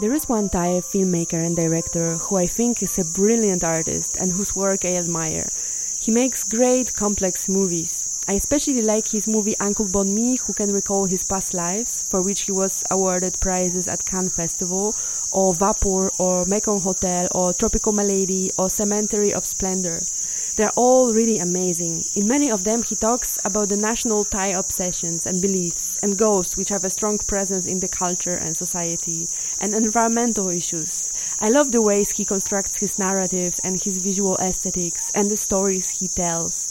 There is one Thai filmmaker and director who I think is a brilliant artist and whose work I admire. He makes great complex movies. I especially like his movie Uncle Boonmee, who can recall his past lives, for which he was awarded prizes at Cannes Festival, or Vapor, or Mekong Hotel, or Tropical Malady, or Cemetery of Splendor. They're all really amazing. In many of them, he talks about the national Thai obsessions and beliefs and ghosts which have a strong presence in the culture and society, and environmental issues. I love the ways he constructs his narratives and his visual aesthetics and the stories he tells.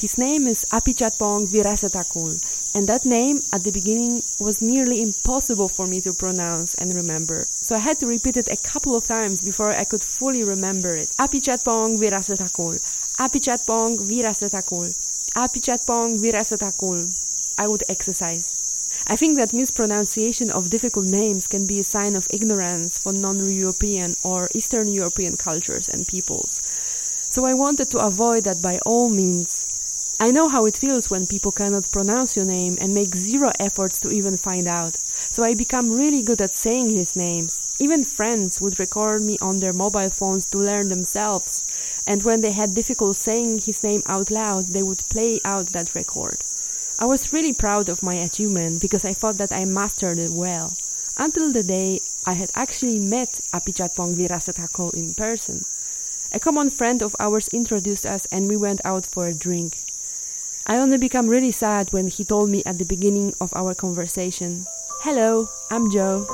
His name is Apichatpong Weerasethakul, and that name at the beginning was nearly impossible for me to pronounce and remember. So I had to repeat it a couple of times before I could fully remember it. Apichatpong Weerasethakul. Apichatpong Weerasethakul. Apichatpong Weerasethakul. I would exercise. I think that mispronunciation of difficult names can be a sign of ignorance for non-European or Eastern European cultures and peoples. So I wanted to avoid that by all means. I know how it feels when people cannot pronounce your name and make zero efforts to even find out. So I become really good at saying his name. Even friends would record me on their mobile phones to learn themselves. And when they had difficulty saying his name out loud, they would play out that record. I was really proud of my achievement because I thought that I mastered it well. Until the day I had actually met Apichatpong Virasatako in person. A common friend of ours introduced us and we went out for a drink. I only become really sad when he told me at the beginning of our conversation, Hello, I'm Joe.